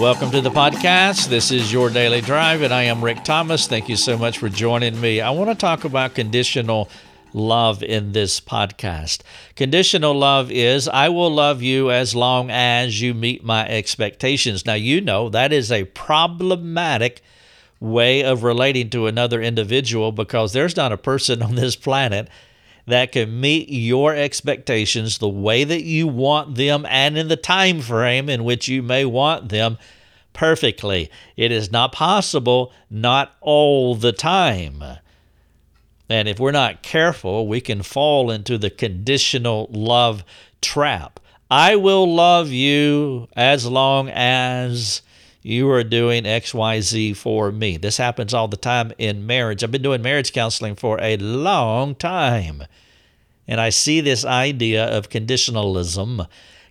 Welcome to the podcast. This is your daily drive, and I am Rick Thomas. Thank you so much for joining me. I want to talk about conditional love in this podcast. Conditional love is I will love you as long as you meet my expectations. Now, you know that is a problematic way of relating to another individual because there's not a person on this planet that can meet your expectations the way that you want them and in the time frame in which you may want them perfectly. It is not possible, not all the time. And if we're not careful, we can fall into the conditional love trap. I will love you as long as you are doing XYZ for me. This happens all the time in marriage. I've been doing marriage counseling for a long time. And I see this idea of conditionalism,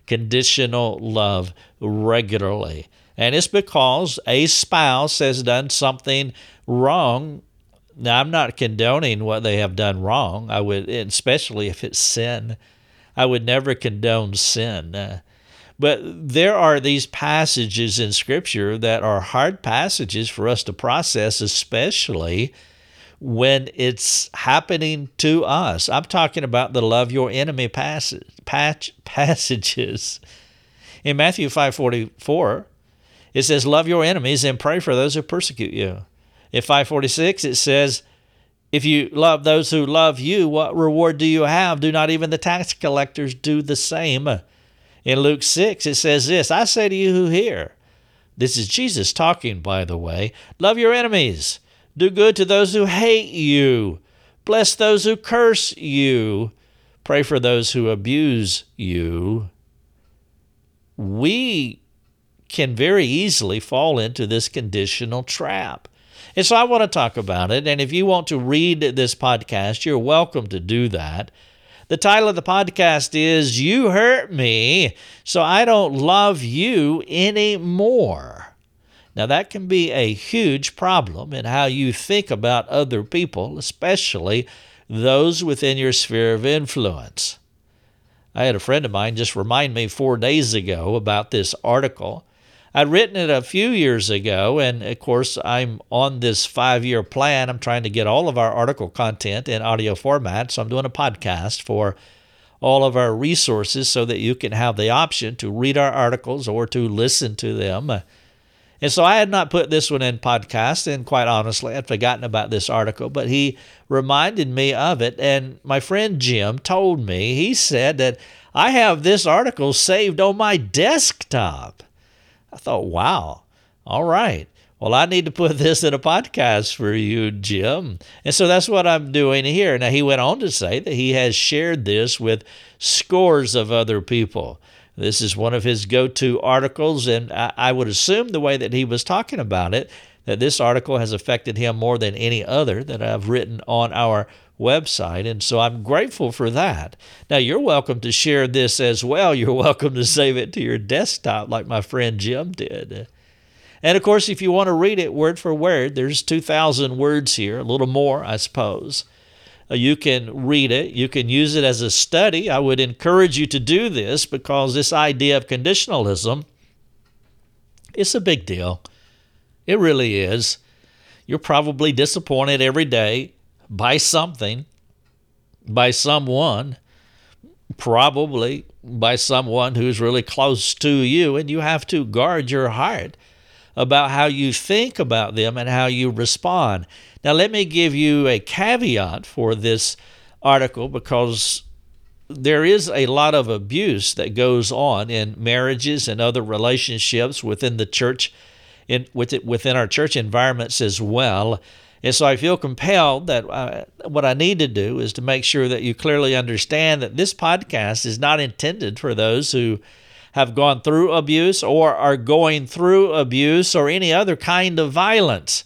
conditional love regularly. And it's because a spouse has done something wrong. Now, I'm not condoning what they have done wrong. I would, especially if it's sin. I would never condone sin. Uh, but there are these passages in Scripture that are hard passages for us to process, especially when it's happening to us. I'm talking about the love your enemy passage, passages. In Matthew 5:44, it says love your enemies and pray for those who persecute you. In 546 it says if you love those who love you, what reward do you have? Do not even the tax collectors do the same? In Luke 6, it says this I say to you who hear, this is Jesus talking, by the way, love your enemies, do good to those who hate you, bless those who curse you, pray for those who abuse you. We can very easily fall into this conditional trap. And so I want to talk about it. And if you want to read this podcast, you're welcome to do that. The title of the podcast is You Hurt Me, so I Don't Love You Anymore. Now, that can be a huge problem in how you think about other people, especially those within your sphere of influence. I had a friend of mine just remind me four days ago about this article I'd written it a few years ago, and of course, I'm on this five year plan. I'm trying to get all of our article content in audio format. So I'm doing a podcast for all of our resources so that you can have the option to read our articles or to listen to them. And so I had not put this one in podcast, and quite honestly, I'd forgotten about this article, but he reminded me of it. And my friend Jim told me, he said that I have this article saved on my desktop. I thought, wow, all right. Well, I need to put this in a podcast for you, Jim. And so that's what I'm doing here. Now, he went on to say that he has shared this with scores of other people. This is one of his go to articles, and I would assume the way that he was talking about it, that this article has affected him more than any other that I've written on our website. And so I'm grateful for that. Now, you're welcome to share this as well. You're welcome to save it to your desktop, like my friend Jim did. And of course, if you want to read it word for word, there's 2,000 words here, a little more, I suppose. Uh, you can read it. You can use it as a study. I would encourage you to do this because this idea of conditionalism, it's a big deal. It really is. You're probably disappointed every day by something, by someone, probably by someone who's really close to you, and you have to guard your heart about how you think about them and how you respond. Now, let me give you a caveat for this article because there is a lot of abuse that goes on in marriages and other relationships within the church, in, within our church environments as well. And so I feel compelled that uh, what I need to do is to make sure that you clearly understand that this podcast is not intended for those who have gone through abuse or are going through abuse or any other kind of violence.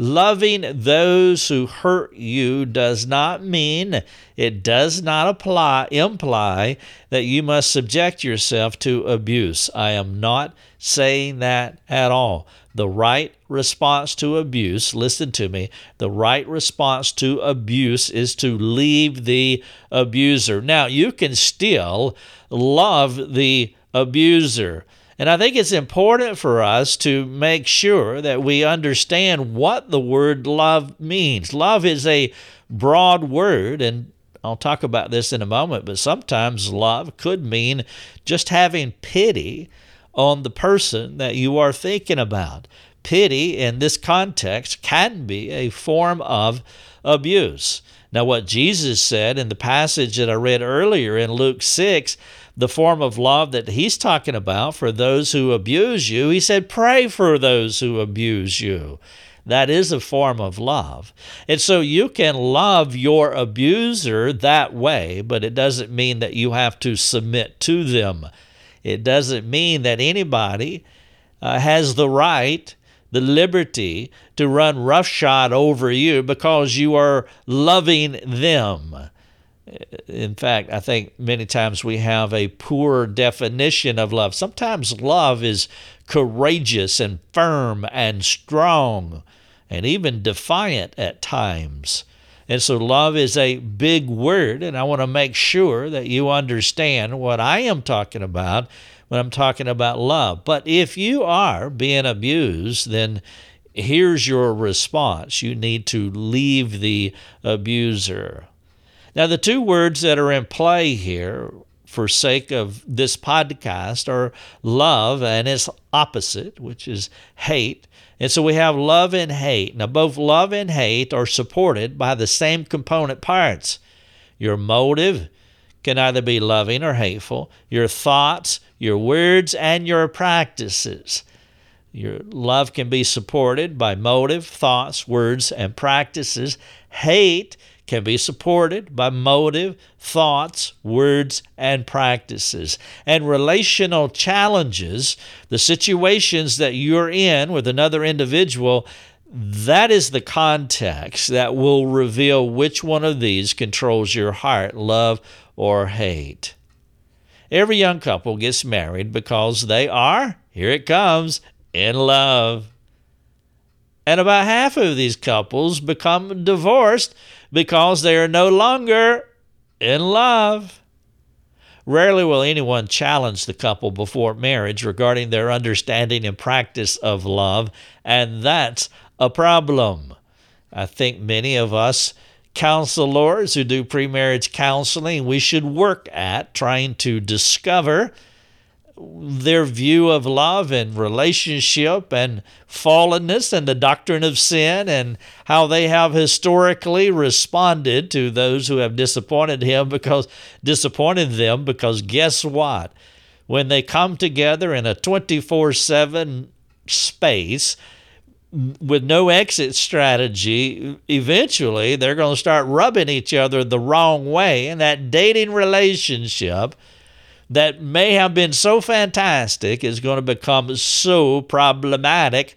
Loving those who hurt you does not mean, it does not apply, imply that you must subject yourself to abuse. I am not saying that at all. The right response to abuse, listen to me, the right response to abuse is to leave the abuser. Now, you can still love the abuser. And I think it's important for us to make sure that we understand what the word love means. Love is a broad word, and I'll talk about this in a moment, but sometimes love could mean just having pity on the person that you are thinking about. Pity in this context can be a form of abuse. Now, what Jesus said in the passage that I read earlier in Luke 6, the form of love that he's talking about for those who abuse you, he said, Pray for those who abuse you. That is a form of love. And so you can love your abuser that way, but it doesn't mean that you have to submit to them. It doesn't mean that anybody uh, has the right the liberty to run roughshod over you because you are loving them. In fact, I think many times we have a poor definition of love. Sometimes love is courageous and firm and strong and even defiant at times. And so, love is a big word, and I want to make sure that you understand what I am talking about when I'm talking about love. But if you are being abused, then here's your response you need to leave the abuser. Now, the two words that are in play here, for sake of this podcast, are love and its opposite, which is hate. And so we have love and hate. Now, both love and hate are supported by the same component parts. Your motive can either be loving or hateful, your thoughts, your words, and your practices. Your love can be supported by motive, thoughts, words, and practices. Hate can be supported by motive, thoughts, words, and practices. And relational challenges, the situations that you're in with another individual, that is the context that will reveal which one of these controls your heart love or hate. Every young couple gets married because they are, here it comes, in love. And about half of these couples become divorced because they are no longer in love. Rarely will anyone challenge the couple before marriage regarding their understanding and practice of love, and that's a problem. I think many of us counselors who do pre-marriage counseling, we should work at trying to discover their view of love and relationship and fallenness and the doctrine of sin and how they have historically responded to those who have disappointed him because disappointed them because guess what when they come together in a 24/7 space with no exit strategy, eventually they're going to start rubbing each other the wrong way. And that dating relationship that may have been so fantastic is going to become so problematic.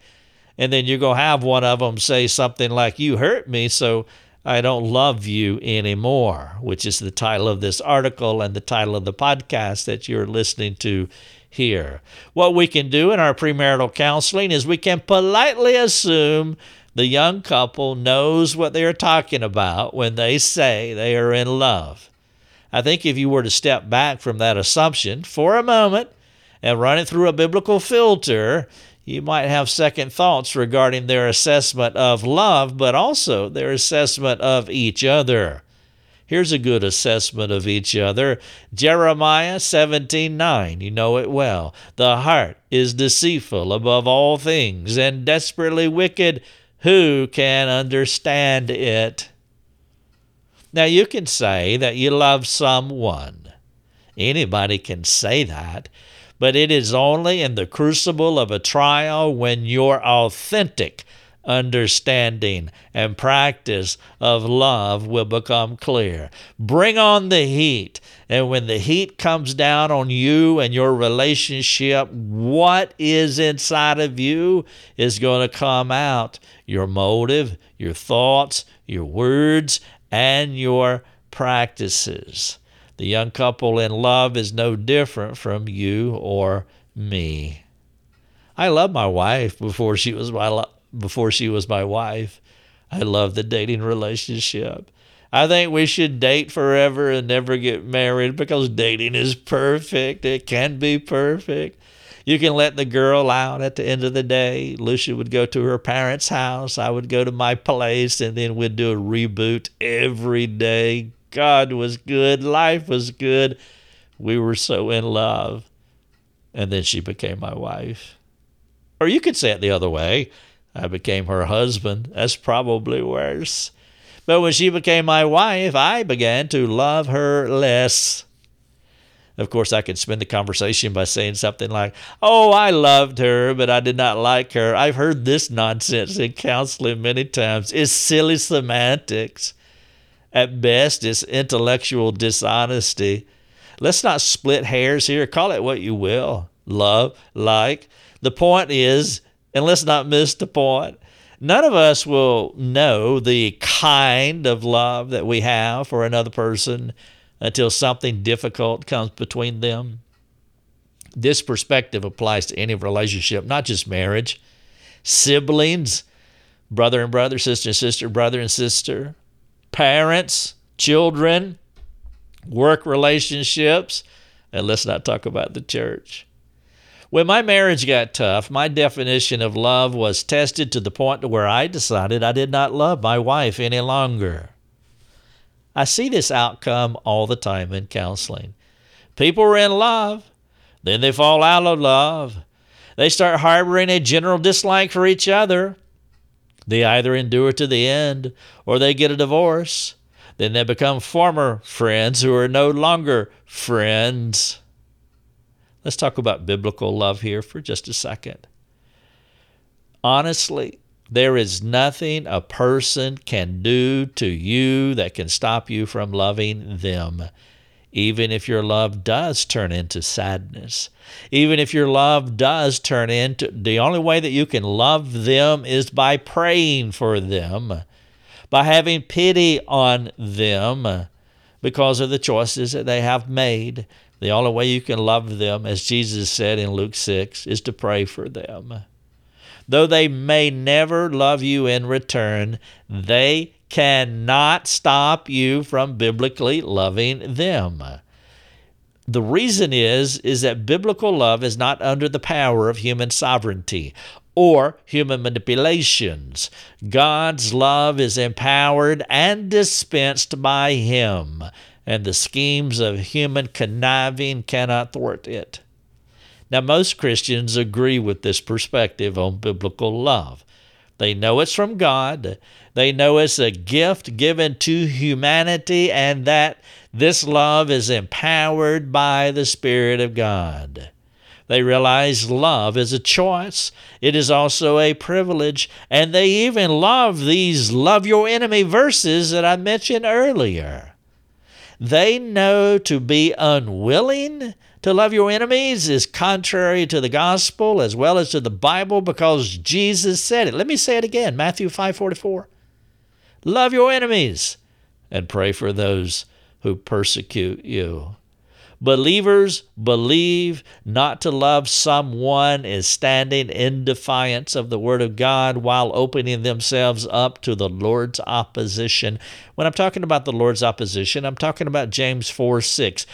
And then you're going to have one of them say something like, You hurt me, so I don't love you anymore, which is the title of this article and the title of the podcast that you're listening to here. What we can do in our premarital counseling is we can politely assume the young couple knows what they are talking about when they say they are in love. I think if you were to step back from that assumption for a moment and run it through a biblical filter, you might have second thoughts regarding their assessment of love, but also their assessment of each other. Here's a good assessment of each other. Jeremiah 17:9. You know it well. The heart is deceitful above all things and desperately wicked. Who can understand it? Now you can say that you love someone. Anybody can say that, but it is only in the crucible of a trial when you're authentic understanding and practice of love will become clear. Bring on the heat. And when the heat comes down on you and your relationship, what is inside of you is going to come out your motive, your thoughts, your words, and your practices. The young couple in love is no different from you or me. I loved my wife before she was my lo- before she was my wife. I love the dating relationship. I think we should date forever and never get married because dating is perfect. It can be perfect. You can let the girl out at the end of the day. Lucia would go to her parents' house. I would go to my place, and then we'd do a reboot every day. God was good. Life was good. We were so in love. And then she became my wife. Or you could say it the other way I became her husband. That's probably worse. But when she became my wife, I began to love her less. Of course, I could spend the conversation by saying something like, Oh, I loved her, but I did not like her. I've heard this nonsense in counseling many times. It's silly semantics. At best, it's intellectual dishonesty. Let's not split hairs here. Call it what you will love, like. The point is, and let's not miss the point, none of us will know the kind of love that we have for another person until something difficult comes between them. This perspective applies to any relationship, not just marriage, siblings, brother and brother, sister and sister, brother and sister, parents, children, work relationships, and let's not talk about the church. When my marriage got tough, my definition of love was tested to the point to where I decided I did not love my wife any longer. I see this outcome all the time in counseling. People are in love, then they fall out of love. They start harboring a general dislike for each other. They either endure to the end or they get a divorce. Then they become former friends who are no longer friends. Let's talk about biblical love here for just a second. Honestly, there is nothing a person can do to you that can stop you from loving them. Even if your love does turn into sadness, even if your love does turn into the only way that you can love them is by praying for them, by having pity on them because of the choices that they have made. The only way you can love them, as Jesus said in Luke 6, is to pray for them. Though they may never love you in return, they cannot stop you from biblically loving them. The reason is is that biblical love is not under the power of human sovereignty or human manipulations. God's love is empowered and dispensed by him, and the schemes of human conniving cannot thwart it. Now, most Christians agree with this perspective on biblical love. They know it's from God, they know it's a gift given to humanity, and that this love is empowered by the Spirit of God. They realize love is a choice. It is also a privilege. And they even love these love your enemy verses that I mentioned earlier. They know to be unwilling to love your enemies is contrary to the gospel as well as to the Bible because Jesus said it. Let me say it again, Matthew 5:44. Love your enemies and pray for those who persecute you. Believers believe not to love someone is standing in defiance of the Word of God while opening themselves up to the Lord's opposition. When I'm talking about the Lord's opposition, I'm talking about James 4 6.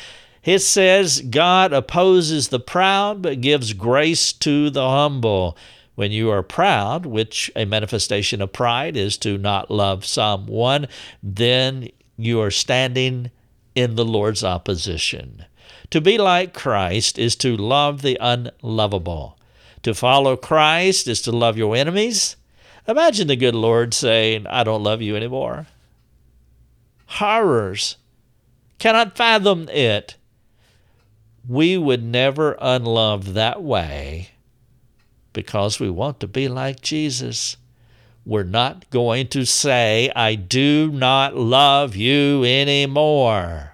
It says, God opposes the proud, but gives grace to the humble. When you are proud, which a manifestation of pride is to not love someone, then you are standing in the Lord's opposition. To be like Christ is to love the unlovable. To follow Christ is to love your enemies. Imagine the good Lord saying, I don't love you anymore. Horrors. Cannot fathom it we would never unlove that way because we want to be like Jesus. We're not going to say, I do not love you anymore.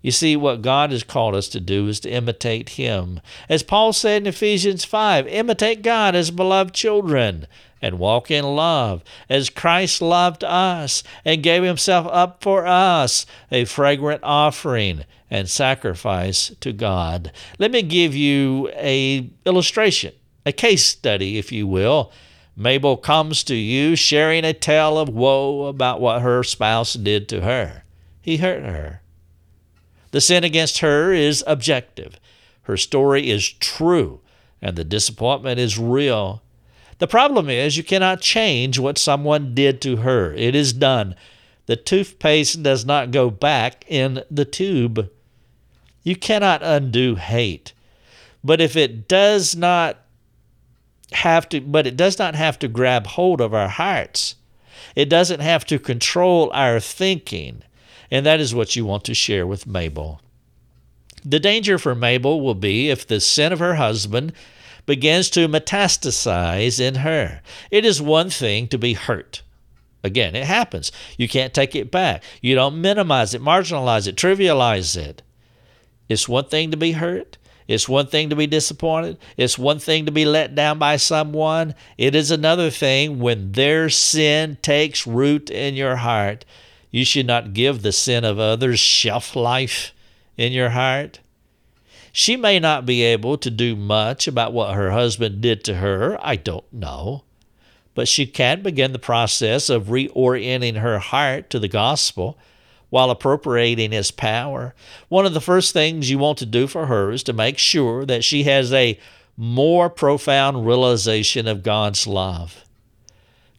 You see, what God has called us to do is to imitate Him. As Paul said in Ephesians 5, imitate God as beloved children and walk in love as Christ loved us and gave himself up for us, a fragrant offering and sacrifice to God. Let me give you a illustration, a case study if you will. Mabel comes to you sharing a tale of woe about what her spouse did to her. He hurt her. The sin against her is objective. Her story is true, and the disappointment is real. The problem is you cannot change what someone did to her. It is done. The toothpaste does not go back in the tube. You cannot undo hate. But if it does not have to but it does not have to grab hold of our hearts. It doesn't have to control our thinking. And that is what you want to share with Mabel. The danger for Mabel will be if the sin of her husband begins to metastasize in her. It is one thing to be hurt. Again, it happens. You can't take it back. You don't minimize it, marginalize it, trivialize it. It's one thing to be hurt. It's one thing to be disappointed. It's one thing to be let down by someone. It is another thing when their sin takes root in your heart. You should not give the sin of others shelf life in your heart. She may not be able to do much about what her husband did to her. I don't know. But she can begin the process of reorienting her heart to the gospel while appropriating his power. One of the first things you want to do for her is to make sure that she has a more profound realization of God's love.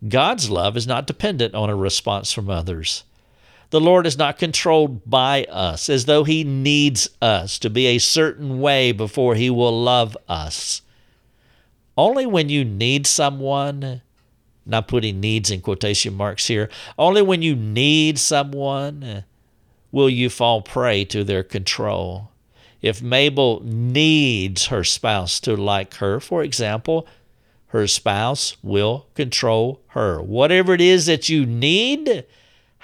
God's love is not dependent on a response from others. The Lord is not controlled by us as though He needs us to be a certain way before He will love us. Only when you need someone, not putting needs in quotation marks here, only when you need someone will you fall prey to their control. If Mabel needs her spouse to like her, for example, her spouse will control her. Whatever it is that you need,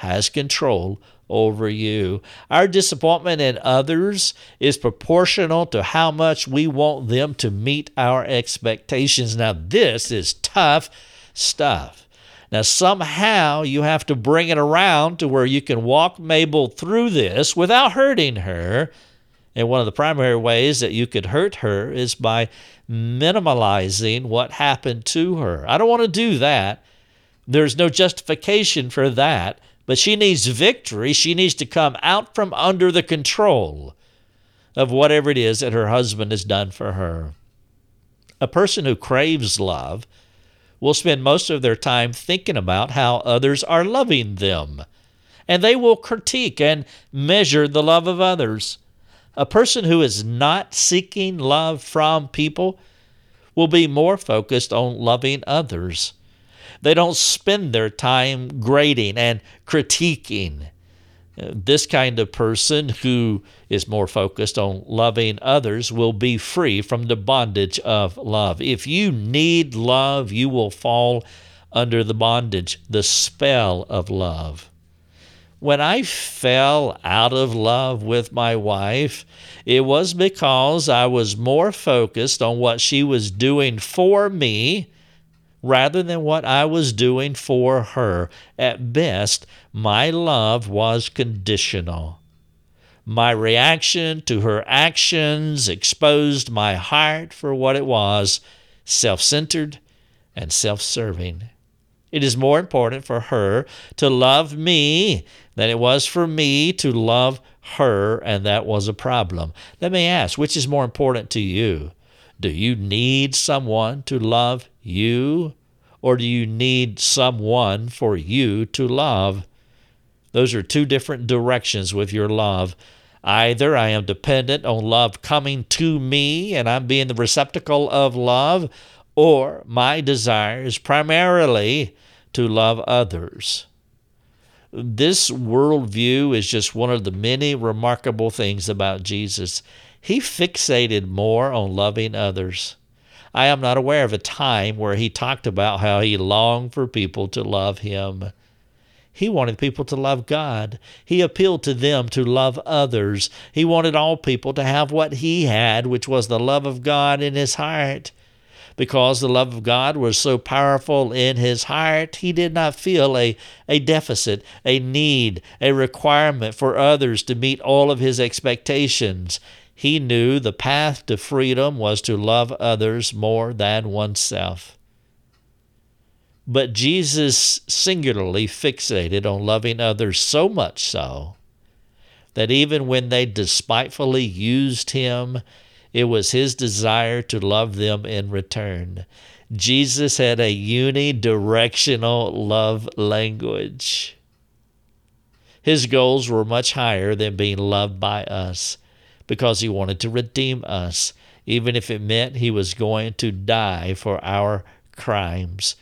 has control over you. Our disappointment in others is proportional to how much we want them to meet our expectations. Now, this is tough stuff. Now, somehow you have to bring it around to where you can walk Mabel through this without hurting her. And one of the primary ways that you could hurt her is by minimalizing what happened to her. I don't want to do that. There's no justification for that. But she needs victory. She needs to come out from under the control of whatever it is that her husband has done for her. A person who craves love will spend most of their time thinking about how others are loving them, and they will critique and measure the love of others. A person who is not seeking love from people will be more focused on loving others. They don't spend their time grading and critiquing. This kind of person who is more focused on loving others will be free from the bondage of love. If you need love, you will fall under the bondage, the spell of love. When I fell out of love with my wife, it was because I was more focused on what she was doing for me rather than what I was doing for her. At best, my love was conditional. My reaction to her actions exposed my heart for what it was self centered and self serving. It is more important for her to love me than it was for me to love her, and that was a problem. Let me ask which is more important to you? Do you need someone to love you, or do you need someone for you to love? Those are two different directions with your love. Either I am dependent on love coming to me and I'm being the receptacle of love, or my desire is primarily to love others. This worldview is just one of the many remarkable things about Jesus. He fixated more on loving others. I am not aware of a time where he talked about how he longed for people to love him. He wanted people to love God. He appealed to them to love others. He wanted all people to have what he had, which was the love of God in his heart. Because the love of God was so powerful in his heart, he did not feel a, a deficit, a need, a requirement for others to meet all of his expectations. He knew the path to freedom was to love others more than oneself. But Jesus singularly fixated on loving others so much so that even when they despitefully used him, It was his desire to love them in return. Jesus had a unidirectional love language. His goals were much higher than being loved by us because he wanted to redeem us, even if it meant he was going to die for our crimes.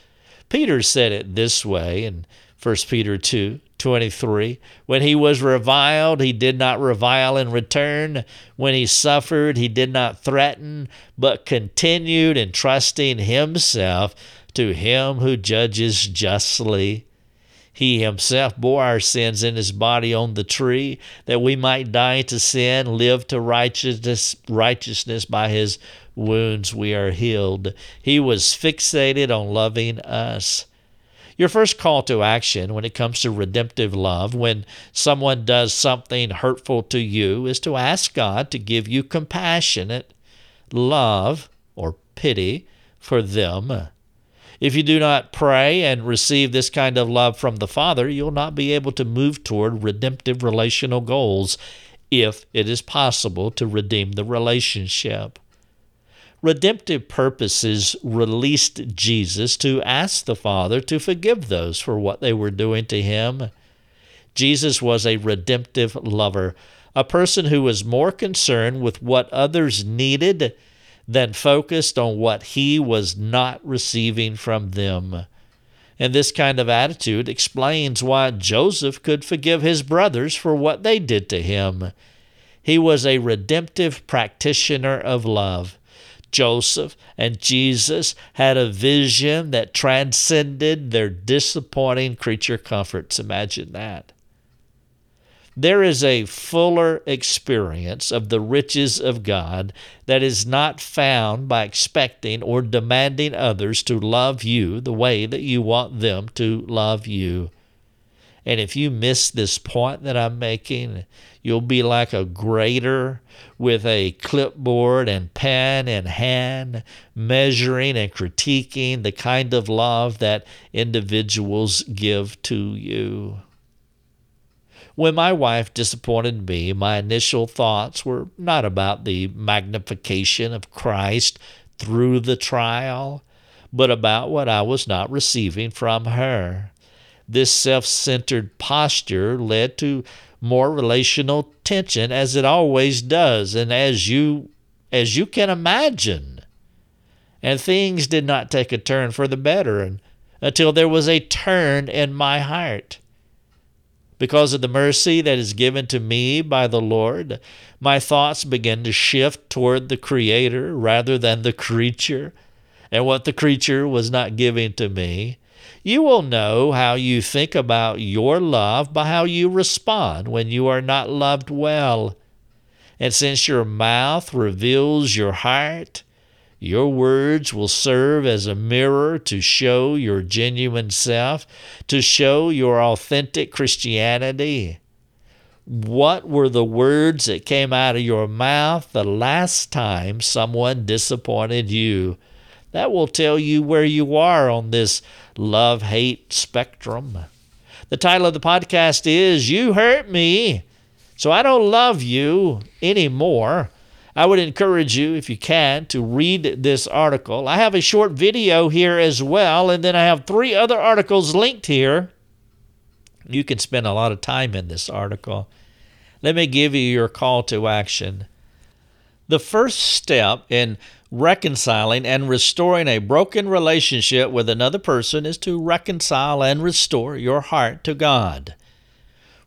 Peter said it this way in 1 Peter 2 23. When he was reviled, he did not revile in return. When he suffered, he did not threaten, but continued entrusting himself to him who judges justly. He himself bore our sins in his body on the tree, that we might die to sin, live to righteousness, righteousness by his wounds we are healed. He was fixated on loving us. Your first call to action when it comes to redemptive love, when someone does something hurtful to you, is to ask God to give you compassionate love or pity for them. If you do not pray and receive this kind of love from the Father, you'll not be able to move toward redemptive relational goals if it is possible to redeem the relationship. Redemptive purposes released Jesus to ask the Father to forgive those for what they were doing to him. Jesus was a redemptive lover, a person who was more concerned with what others needed than focused on what he was not receiving from them. And this kind of attitude explains why Joseph could forgive his brothers for what they did to him. He was a redemptive practitioner of love. Joseph and Jesus had a vision that transcended their disappointing creature comforts. Imagine that there is a fuller experience of the riches of God that is not found by expecting or demanding others to love you the way that you want them to love you. And if you miss this point that I'm making, you'll be like a grader with a clipboard and pen in hand, measuring and critiquing the kind of love that individuals give to you. When my wife disappointed me, my initial thoughts were not about the magnification of Christ through the trial, but about what I was not receiving from her. This self centered posture led to more relational tension as it always does and as you as you can imagine and things did not take a turn for the better until there was a turn in my heart because of the mercy that is given to me by the Lord, my thoughts begin to shift toward the Creator rather than the creature and what the creature was not giving to me. You will know how you think about your love by how you respond when you are not loved well. And since your mouth reveals your heart, your words will serve as a mirror to show your genuine self, to show your authentic Christianity. What were the words that came out of your mouth the last time someone disappointed you? That will tell you where you are on this love hate spectrum. The title of the podcast is You Hurt Me, so I don't love you anymore. I would encourage you, if you can, to read this article. I have a short video here as well, and then I have three other articles linked here. You can spend a lot of time in this article. Let me give you your call to action. The first step in reconciling and restoring a broken relationship with another person is to reconcile and restore your heart to God.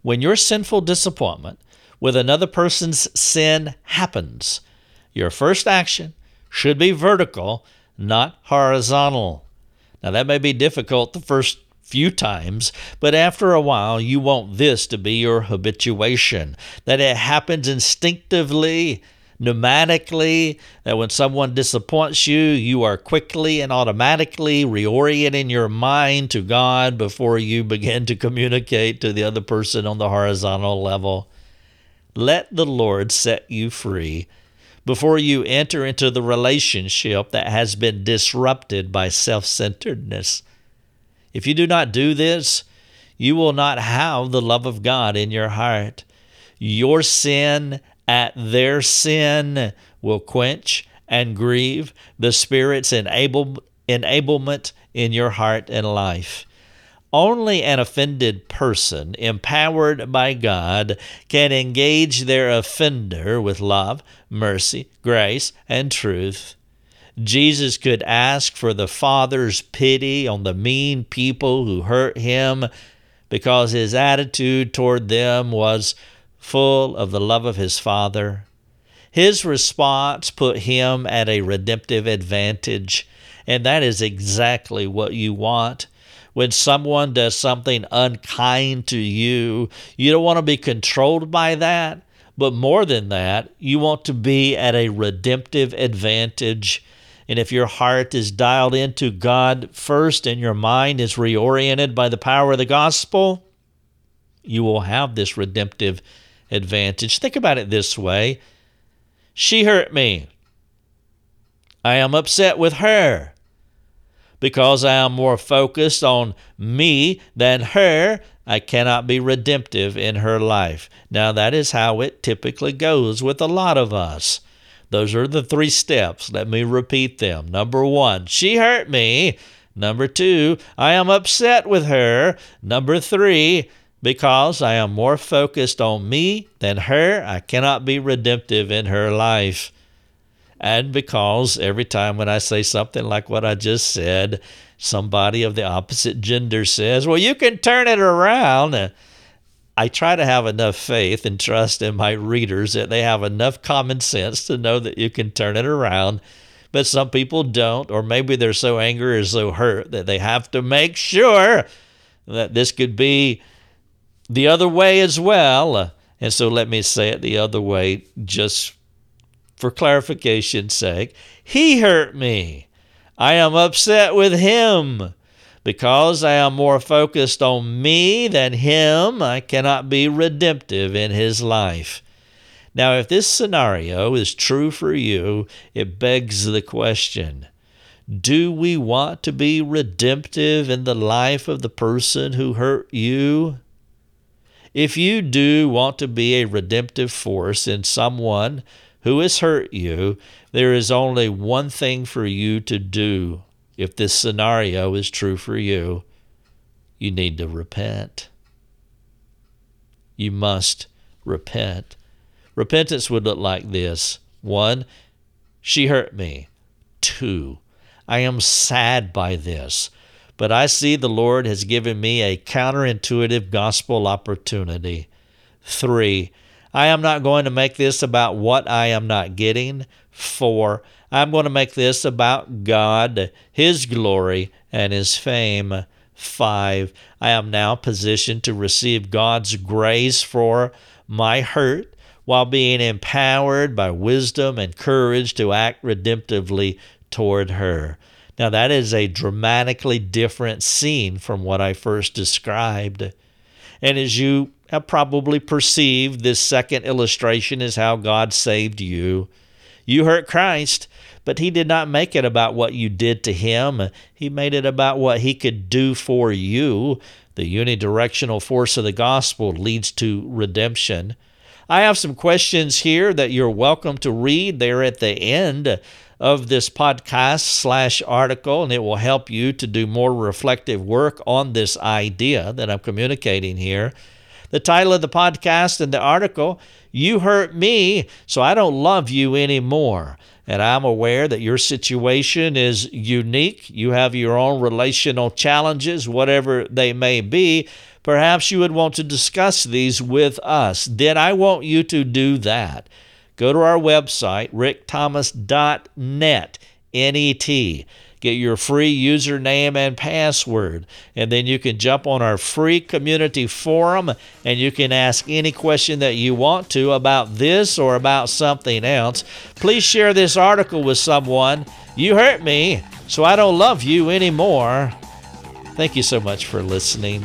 When your sinful disappointment with another person's sin happens, your first action should be vertical, not horizontal. Now, that may be difficult the first few times, but after a while, you want this to be your habituation, that it happens instinctively, pneumatically, that when someone disappoints you, you are quickly and automatically reorienting your mind to God before you begin to communicate to the other person on the horizontal level. Let the Lord set you free before you enter into the relationship that has been disrupted by self centeredness. If you do not do this, you will not have the love of God in your heart. Your sin at their sin will quench and grieve the Spirit's enable, enablement in your heart and life. Only an offended person, empowered by God, can engage their offender with love, mercy, grace, and truth. Jesus could ask for the Father's pity on the mean people who hurt him because his attitude toward them was full of the love of his Father. His response put him at a redemptive advantage, and that is exactly what you want. When someone does something unkind to you, you don't want to be controlled by that, but more than that, you want to be at a redemptive advantage. And if your heart is dialed into God first and your mind is reoriented by the power of the gospel, you will have this redemptive advantage. Think about it this way She hurt me. I am upset with her because I am more focused on me than her. I cannot be redemptive in her life. Now, that is how it typically goes with a lot of us. Those are the three steps. Let me repeat them. Number one, she hurt me. Number two, I am upset with her. Number three, because I am more focused on me than her, I cannot be redemptive in her life. And because every time when I say something like what I just said, somebody of the opposite gender says, Well, you can turn it around. I try to have enough faith and trust in my readers that they have enough common sense to know that you can turn it around. But some people don't, or maybe they're so angry or so hurt that they have to make sure that this could be the other way as well. And so let me say it the other way just for clarification's sake. He hurt me. I am upset with him. Because I am more focused on me than him, I cannot be redemptive in his life. Now, if this scenario is true for you, it begs the question Do we want to be redemptive in the life of the person who hurt you? If you do want to be a redemptive force in someone who has hurt you, there is only one thing for you to do if this scenario is true for you, you need to repent. You must repent. Repentance would look like this one, she hurt me. Two, I am sad by this, but I see the Lord has given me a counterintuitive gospel opportunity. Three, I am not going to make this about what I am not getting. for. I'm going to make this about God, His glory, and His fame. Five, I am now positioned to receive God's grace for my hurt while being empowered by wisdom and courage to act redemptively toward her. Now, that is a dramatically different scene from what I first described. And as you have probably perceived, this second illustration is how God saved you. You hurt Christ, but he did not make it about what you did to him. He made it about what he could do for you. The unidirectional force of the gospel leads to redemption. I have some questions here that you're welcome to read. They're at the end of this podcast slash article, and it will help you to do more reflective work on this idea that I'm communicating here. The title of the podcast and the article, You Hurt Me, so I don't love you anymore and I'm aware that your situation is unique. You have your own relational challenges, whatever they may be. Perhaps you would want to discuss these with us. Then I want you to do that. Go to our website, rickthomas.net, N E T get your free username and password. And then you can jump on our free community forum and you can ask any question that you want to about this or about something else. Please share this article with someone. You hurt me, so I don't love you anymore. Thank you so much for listening.